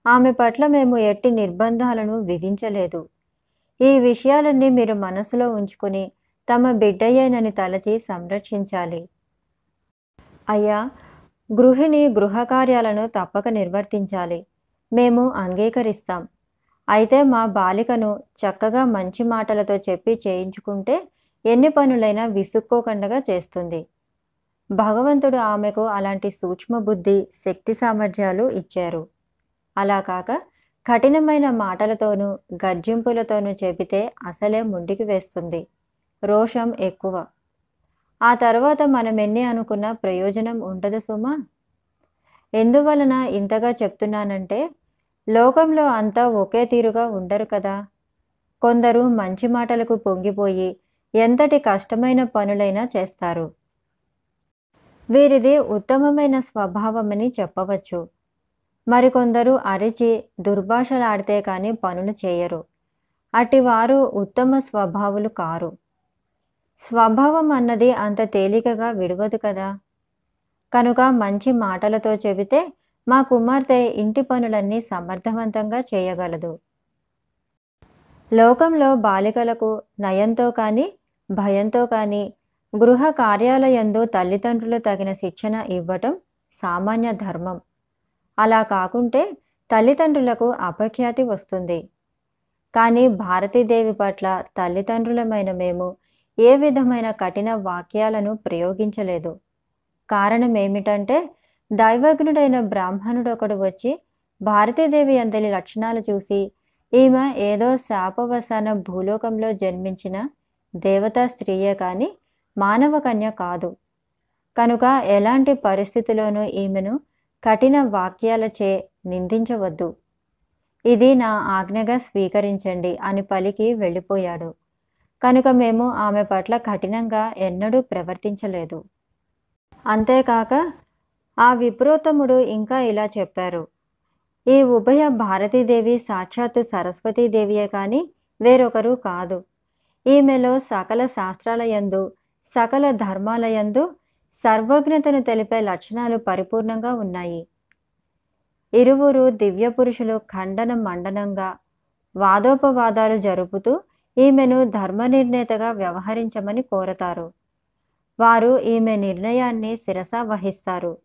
ఆమె పట్ల మేము ఎట్టి నిర్బంధాలను విధించలేదు. ఈ విషయాలన్నీ మీరు మనసులో ఉంచుకుని తమ బిడ్డయ్యేనని తలచి సంరక్షించాలి. అయ్యా గృహిణి గృహకార్యాలను తప్పక నిర్వర్తించాలి. మేము అంగీకరిస్తాం. అయితే మా బాలికను చక్కగా మంచి మాటలతో చెప్పి చేయించుకుంటే ఎన్ని పనులైనా విసుక్కోకుండా చేస్తుంది. భగవంతుడు ఆమెకు అలాంటి సూక్ష్మ బుద్ధి శక్తి సామర్థ్యాలు ఇచ్చారు. అలా కాక కఠినమైన మాటలతోనూ గర్జింపులతోనూ చెబితే అసలే ముండికి వేస్తుంది. రోషం ఎక్కువ. ఆ తర్వాత మనం ఎన్ని అనుకున్న ప్రయోజనం ఉండదు సుమా. ఎందువలన ఇంతగా చెప్తున్నానంటే లోకంలో అంతా ఒకే తీరుగా ఉండరు కదా. కొందరు మంచి మాటలకు పొంగిపోయి ఎంతటి కష్టమైన పనులైనా చేస్తారు. వీరిది ఉత్తమమైన స్వభావమని చెప్పవచ్చు. మరికొందరు అరిచి దుర్భాషలాడితే కానీ పనులు చేయరు. అటివారు ఉత్తమ స్వభావులు కారు. స్వభావం అన్నది అంత తేలికగా విడవదు కదా. కనుక మంచి మాటలతో చెబితే మా కుమార్తె ఇంటి పనులన్నీ సమర్థవంతంగా చేయగలదు. లోకంలో బాలికలకు నయంతో కానీ భయంతో కానీ గృహ కార్యాలయందు తల్లిదండ్రులు తగిన శిక్షణ ఇవ్వటం సామాన్య ధర్మం. అలా కాకుంటే తల్లిదండ్రులకు అపఖ్యాతి వస్తుంది. కానీ భారతీదేవి పట్ల తల్లిదండ్రులమైన మేము ఏ విధమైన కఠిన వాక్యాలను ప్రయోగించలేదు. కారణం ఏమిటంటే దైవజ్ఞుడైన బ్రాహ్మణుడు ఒకడు వచ్చి భారతీదేవి అందరి లక్షణాలు చూసి ఈమె ఏదో శాపవసాన భూలోకంలో జన్మించిన దేవతా స్త్రీయే కానీ మానవ కన్య కాదు. కనుక ఎలాంటి పరిస్థితిలోనూ ఈమెను కఠిన వాక్యాలచే నిందించవద్దు. ఇది నా ఆజ్ఞగా స్వీకరించండి అని పలికి వెళ్ళిపోయాడు. కనుక మేము ఆమె పట్ల కఠినంగా ఎన్నడూ ప్రవర్తించలేదు. అంతేకాక ఆ విప్రోత్తముడు ఇంకా ఇలా చెప్పారు. ఈ ఉభయ భారతీదేవి సాక్షాత్తు సరస్వతీదేవియే కానీ వేరొకరు కాదు. ఈమెలో సకల శాస్త్రాలయందు సకల ధర్మాలయందు సర్వజ్ఞతను తెలిపే లక్షణాలు పరిపూర్ణంగా ఉన్నాయి. ఇరువురు దివ్య పురుషులు ఖండన మండనంగా వాదోపవాదాలు జరుపుతూ ఈమెను ధర్మనిర్ణేతగా వ్యవహరించమని కోరతారు. వారు ఈమె నిర్ణయాన్ని శిరస వహిస్తారు.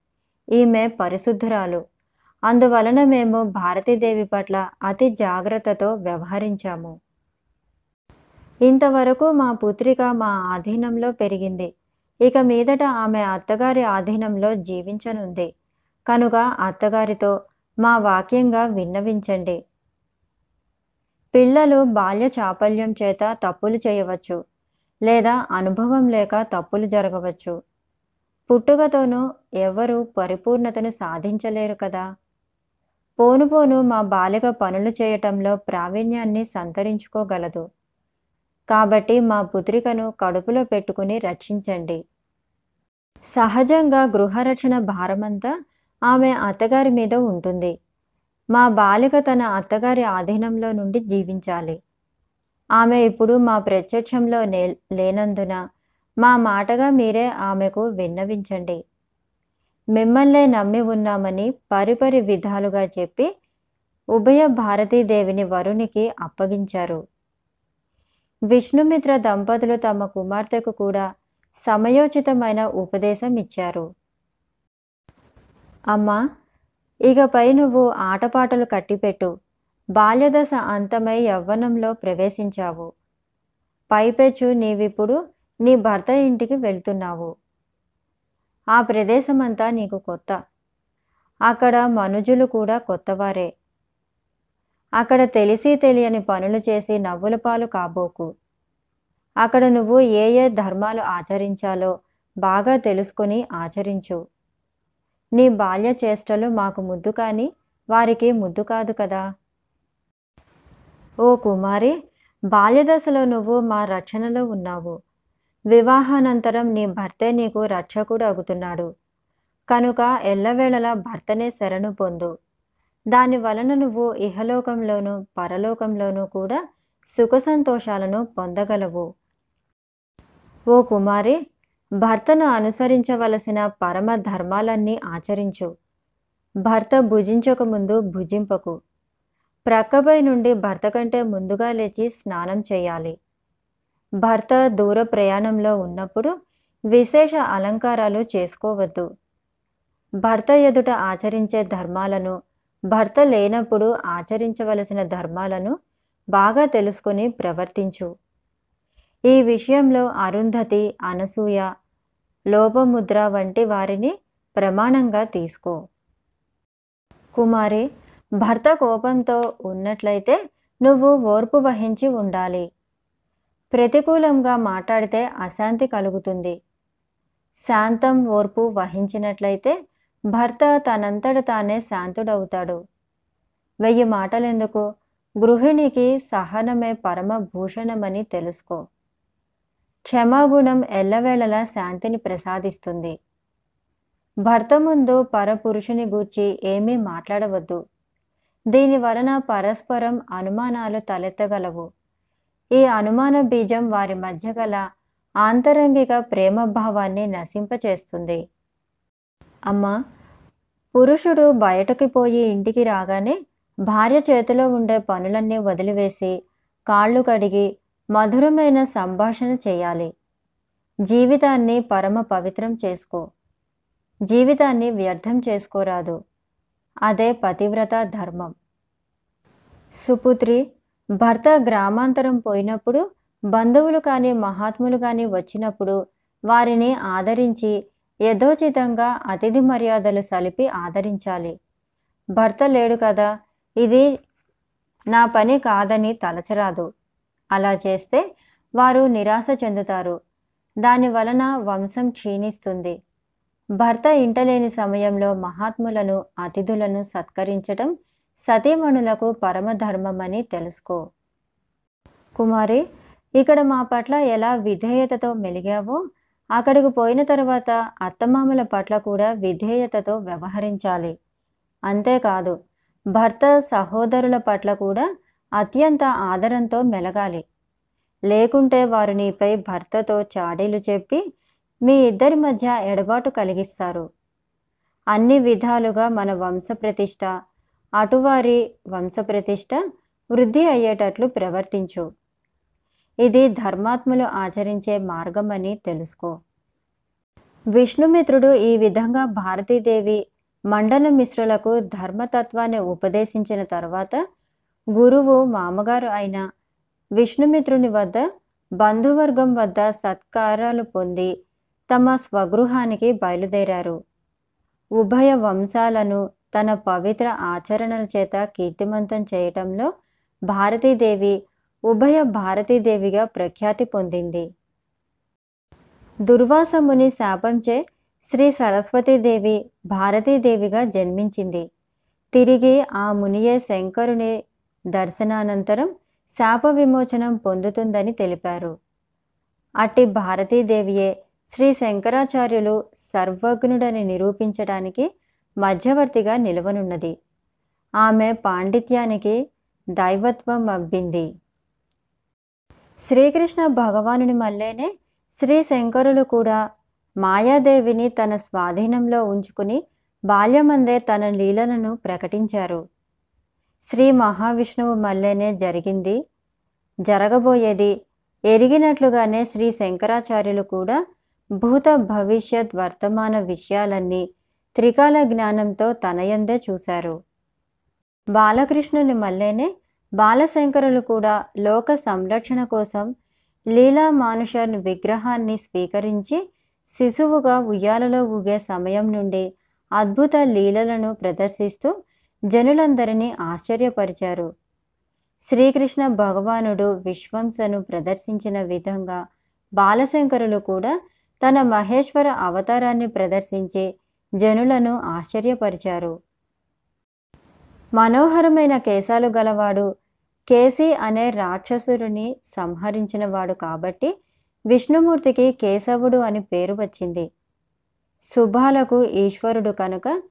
ఈమె పరిశుద్ధురాలు. అందువలన మేము భారతీదేవి పట్ల అతి జాగ్రత్తతో వ్యవహరించాము. ఇంతవరకు మా పుత్రిక మా ఆధీనంలో పెరిగింది. ఇక మీదట ఆమె అత్తగారి ఆధీనంలో జీవించనుంది. కనుక అత్తగారితో మా వాక్యంగా విన్నవించండి. పిల్లలు బాల్య చాపల్యం చేత తప్పులు చేయవచ్చు లేదా అనుభవం లేక తప్పులు జరగవచ్చు. పుట్టుకతోనూ ఎవరు పరిపూర్ణతను సాధించలేరు కదా. పోను పోను మా బాలిక పనులు చేయటంలో ప్రావీణ్యాన్ని సంతరించుకోగలదు. కాబట్టి మా పుత్రికను కడుపులో పెట్టుకుని రక్షించండి. సహజంగా గృహరక్షణ భారమంతా ఆమె అత్తగారి మీద ఉంటుంది. మా బాలిక తన అత్తగారి ఆధీనంలో నుండి జీవించాలి. ఆమె ఇప్పుడు మా ప్రత్యక్షంలో నే లేనందున మా మాటగా మీరే ఆమెకు విన్నవించండి. మిమ్మల్నే నమ్మి ఉన్నామని పరిపరి విధాలుగా చెప్పి ఉభయ భారతీదేవిని వరునికి అప్పగించారు. విష్ణుమిత్ర దంపతులు తమ కుమార్తెకు కూడా సమయోచితమైన ఉపదేశం ఇచ్చారు. అమ్మా ఇకపై నువ్వు ఆటపాటలు కట్టిపెట్టు. బాల్యదశ అంతమై యవ్వనంలో ప్రవేశించావు. పైపెచ్చు నీవిప్పుడు నీ భర్త ఇంటికి వెళ్తున్నావు. ఆ ప్రదేశమంతా నీకు కొత్త. అక్కడ మనుజులు కూడా కొత్తవారే. అక్కడ తెలిసి తెలియని పనులు చేసి నవ్వుల పాలు కాబోకు. అక్కడ నువ్వు ఏ ఏ ధర్మాలు ఆచరించాలో బాగా తెలుసుకొని ఆచరించు. నీ బాల్య చేష్టలు మాకు ముద్దు కానీ వారికి ముద్దు కాదు కదా. ఓ కుమారి బాల్యదశలో నువ్వు మా రక్షణలో ఉన్నావు. వివాహానంతరం నీ భర్తే నీకు రక్షకుడు అగుతున్నాడు కనుక ఎల్లవేళలా భర్తనే శరణు పొందు. దాని వలన నువ్వు ఇహలోకంలోనూ పరలోకంలోనూ కూడా సుఖ సంతోషాలను పొందగలవు. ఓ కుమారి భర్తను అనుసరించవలసిన పరమ ధర్మాలన్నీ ఆచరించు. భర్త భుజించకముందు భుజింపకు. ప్రక్కపై నుండి భర్త కంటే ముందుగా లేచి స్నానం చేయాలి. భర్త దూర ప్రయాణంలో ఉన్నప్పుడు విశేష అలంకారాలు చేసుకోవద్దు. భర్త ఎదుట ఆచరించే ధర్మాలను భర్త లేనప్పుడు ఆచరించవలసిన ధర్మాలను బాగా తెలుసుకొని ప్రవర్తించు. ఈ విషయంలో అరుంధతి అనసూయ లోపముద్ర వంటి వారిని ప్రమాణంగా తీసుకో. కుమారి భర్త కోపంతో ఉన్నట్లయితే నువ్వు ఓర్పు వహించి ఉండాలి. ప్రతికూలంగా మాట్లాడితే అశాంతి కలుగుతుంది. శాంతం ఓర్పు వహించినట్లయితే భర్త తనంతట తానే శాంతుడవుతాడు. వెయ్యి మాటలెందుకు? గృహిణికి సహనమే పరమభూషణమని తెలుసుకో. క్షమాగుణం ఎల్లవేళలా శాంతిని ప్రసాదిస్తుంది. భర్త ముందు పరపురుషుని గూర్చి ఏమీ మాట్లాడవద్దు. దీని వలన పరస్పరం అనుమానాలు తలెత్తగలవు. ఈ అనుమాన బీజం వారి మధ్య గల ఆంతరంగిక ప్రేమభావాన్ని నశింపచేస్తుంది. అమ్మా! పురుషుడు బయటకు పోయి ఇంటికి రాగానే భార్య చేతిలో ఉండే పనులన్నీ వదిలివేసి కాళ్ళు కడిగి మధురమైన సంభాషణ చేయాలి. జీవితాన్ని పరమ పవిత్రం చేసుకో. జీవితాన్ని వ్యర్థం చేసుకోరాదు. అదే పతివ్రత ధర్మం. సుపుత్రి భర్త గ్రామాంతరం పోయినప్పుడు బంధువులు కానీ మహాత్ములు కానీ వచ్చినప్పుడు వారిని ఆదరించి యథోచితంగా అతిథి మర్యాదలు సలిపి ఆదరించాలి. భర్త లేడు కదా ఇది నా పని కాదని తలచరాదు. అలా చేస్తే వారు నిరాశ చెందుతారు. దాని వలన వంశం క్షీణిస్తుంది. భర్త ఇంటలేని సమయంలో మహాత్ములను అతిథులను సత్కరించటం సతీమణులకు పరమధర్మమని తెలుసుకో. కుమారి ఇక్కడ మా పట్ల ఎలా విధేయతతో మెలిగావో అక్కడికి పోయిన తర్వాత అత్తమామల పట్ల కూడా విధేయతతో వ్యవహరించాలి. అంతేకాదు భర్త సహోదరుల పట్ల కూడా అత్యంత ఆదరంతో మెలగాలి. లేకుంటే వారు నీపై భర్తతో చాడీలు చెప్పి మీ ఇద్దరి మధ్య ఎడబాటు కలిగిస్తారు. అన్ని విధాలుగా మన వంశప్రతిష్ఠ అటువారి వంశప్రతిష్ఠ వృద్ధి అయ్యేటట్లు ప్రవర్తించు. ఇది ధర్మాత్ములు ఆచరించే మార్గమని తెలుసుకో. విష్ణుమిత్రుడు ఈ విధంగా భారతీదేవి మండల మిశ్రులకు ధర్మతత్వాన్ని ఉపదేశించిన తర్వాత గురువు మామగారు అయిన విష్ణుమిత్రుని వద్ద బంధువర్గం వద్ద సత్కారాలు పొంది తమ స్వగృహానికి బయలుదేరారు. ఉభయ వంశాలను తన పవిత్ర ఆచరణల చేత కీర్తిమంతం చేయటంలో భారతీదేవి ఉభయ భారతీదేవిగా ప్రఖ్యాతి పొందింది. దుర్వాసముని శాపంచే శ్రీ సరస్వతీదేవి భారతీదేవిగా జన్మించింది. తిరిగి ఆ మునియే శంకరుని దర్శనానంతరం శాప విమోచనం పొందుతుందని తెలిపారు. అట్టి భారతీదేవియే శ్రీ శంకరాచార్యులు సర్వజ్ఞుడని నిరూపించడానికి మధ్యవర్తిగా నిలవనున్నది. ఆమె పాండిత్యానికి దైవత్వం అబ్బింది. శ్రీకృష్ణ భగవానుని మల్లేనే శ్రీ శంకరులు కూడా మాయాదేవిని తన స్వాధీనంలో ఉంచుకుని బాల్యమందే తన లీలలను ప్రకటించారు. శ్రీ మహావిష్ణువు మల్లెనే జరిగింది. జరగబోయేది ఎరిగినట్లుగానే శ్రీ శంకరాచార్యులు కూడా భూత భవిష్యత్ వర్తమాన విషయాలన్నీ త్రికాల జ్ఞానంతో తనయందే చూశారు. బాలకృష్ణుని మల్లెనే బాలశంకరులు కూడా లోక సంరక్షణ కోసం లీలా మానుషర్ విగ్రహాన్ని స్వీకరించి శిశువుగా ఉయ్యాలలో ఊగే సమయం నుండి అద్భుత లీలలను ప్రదర్శిస్తూ జనులందరినీ ఆశ్చర్యపరిచారు. శ్రీకృష్ణ భగవానుడు విశ్వంసను ప్రదర్శించిన విధంగా బాలశంకరులు కూడా తన మహేశ్వర అవతారాన్ని ప్రదర్శించి జనులను ఆశ్చర్యపరిచారు. మనోహరమైన కేశాలు గలవాడు కేసి అనే రాక్షసుడిని సంహరించినవాడు కాబట్టి విష్ణుమూర్తికి కేశవుడు అని పేరు వచ్చింది. శుభాలకు ఈశ్వరుడు కనుక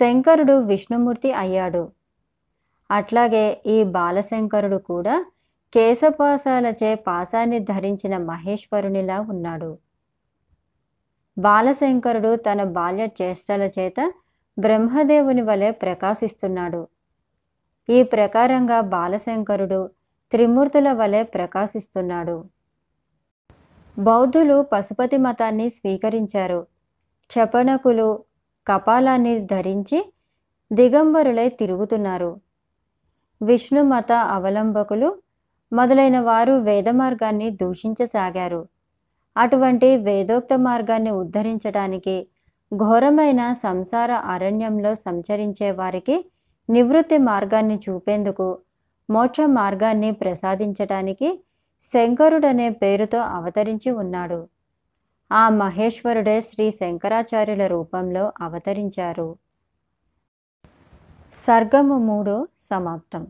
శంకరుడు విష్ణుమూర్తి అయ్యాడు. అట్లాగే ఈ బాలశంకరుడు కూడా కేశపాసాలచే పాసాన్ని ధరించిన మహేశ్వరునిలా ఉన్నాడు. బాలశంకరుడు తన బాల్య చేష్టల చేత బ్రహ్మదేవుని వలె ప్రకాశిస్తున్నాడు. ఈ ప్రకారంగా బాలశంకరుడు త్రిమూర్తుల వలె ప్రకాశిస్తున్నాడు. బౌద్ధులు పశుపతి మతాన్ని స్వీకరించారు. క్షపణకులు కపాలాన్ని ధరించి దిగంబరులై తిరుగుతున్నారు. విష్ణు మత అవలంబకులు మొదలైన వారు వేద మార్గాన్ని దూషించసాగారు. అటువంటి వేదోక్త మార్గాన్ని ఉద్ధరించడానికి ఘోరమైన సంసార అరణ్యంలో సంచరించే వారికి నివృత్తి మార్గాన్ని చూపేందుకు మోక్ష మార్గాన్ని ప్రసాదించటానికి శంకరుడనే పేరుతో అవతరించి ఉన్నాడు. ఆ మహేశ్వరుడే శ్రీ శంకరాచార్యుల రూపంలో అవతరించారు. సర్గము మూడు సమాప్తం.